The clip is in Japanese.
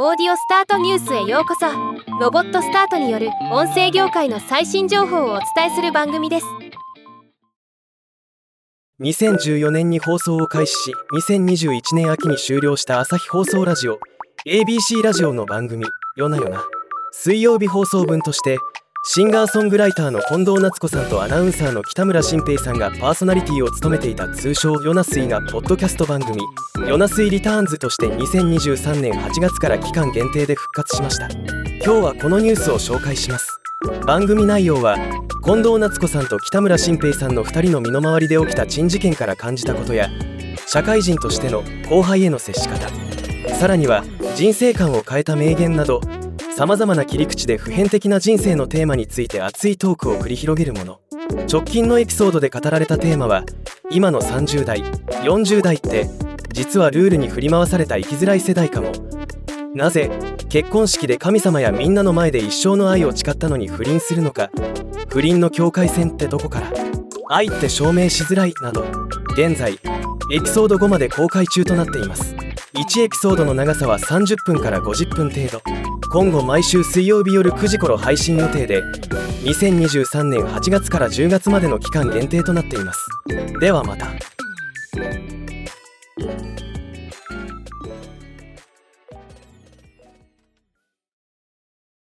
オーディオスタートニュースへようこそ。ロボットスタートによる音声業界の最新情報をお伝えする番組です。2014年に放送を開始し2021年秋に終了した朝日放送ラジオ ABC ラジオの番組「よなよな」水曜日放送分としてシンガーソングライターの近藤夏子さんとアナウンサーの北村新平さんがパーソナリティを務めていた通称ヨナスイがポッドキャスト番組「ヨナスイリターンズ」として2023年8月から期間限定で復活しました。今日はこのニュースを紹介します。番組内容は近藤夏子さんと北村新平さんの2人の身の回りで起きた珍事件から感じたことや社会人としての後輩への接し方さらには人生観を変えた名言などさまざまな切り口で普遍的な人生のテーマについて熱いトークを繰り広げるもの。直近のエピソードで語られたテーマは今の30代40代って実はルールに振り回された生きづらい世代かも。なぜ結婚式で神様やみんなの前で一生の愛を誓ったのに不倫するのか。不倫の境界線ってどこから。愛って証明しづらいなど。現在エピソード5まで公開中となっています。1エピソードの長さは30分から50分程度。今後毎週水曜日夜9時頃配信予定で2023年8月から10月までの期間限定となっています。ではまた。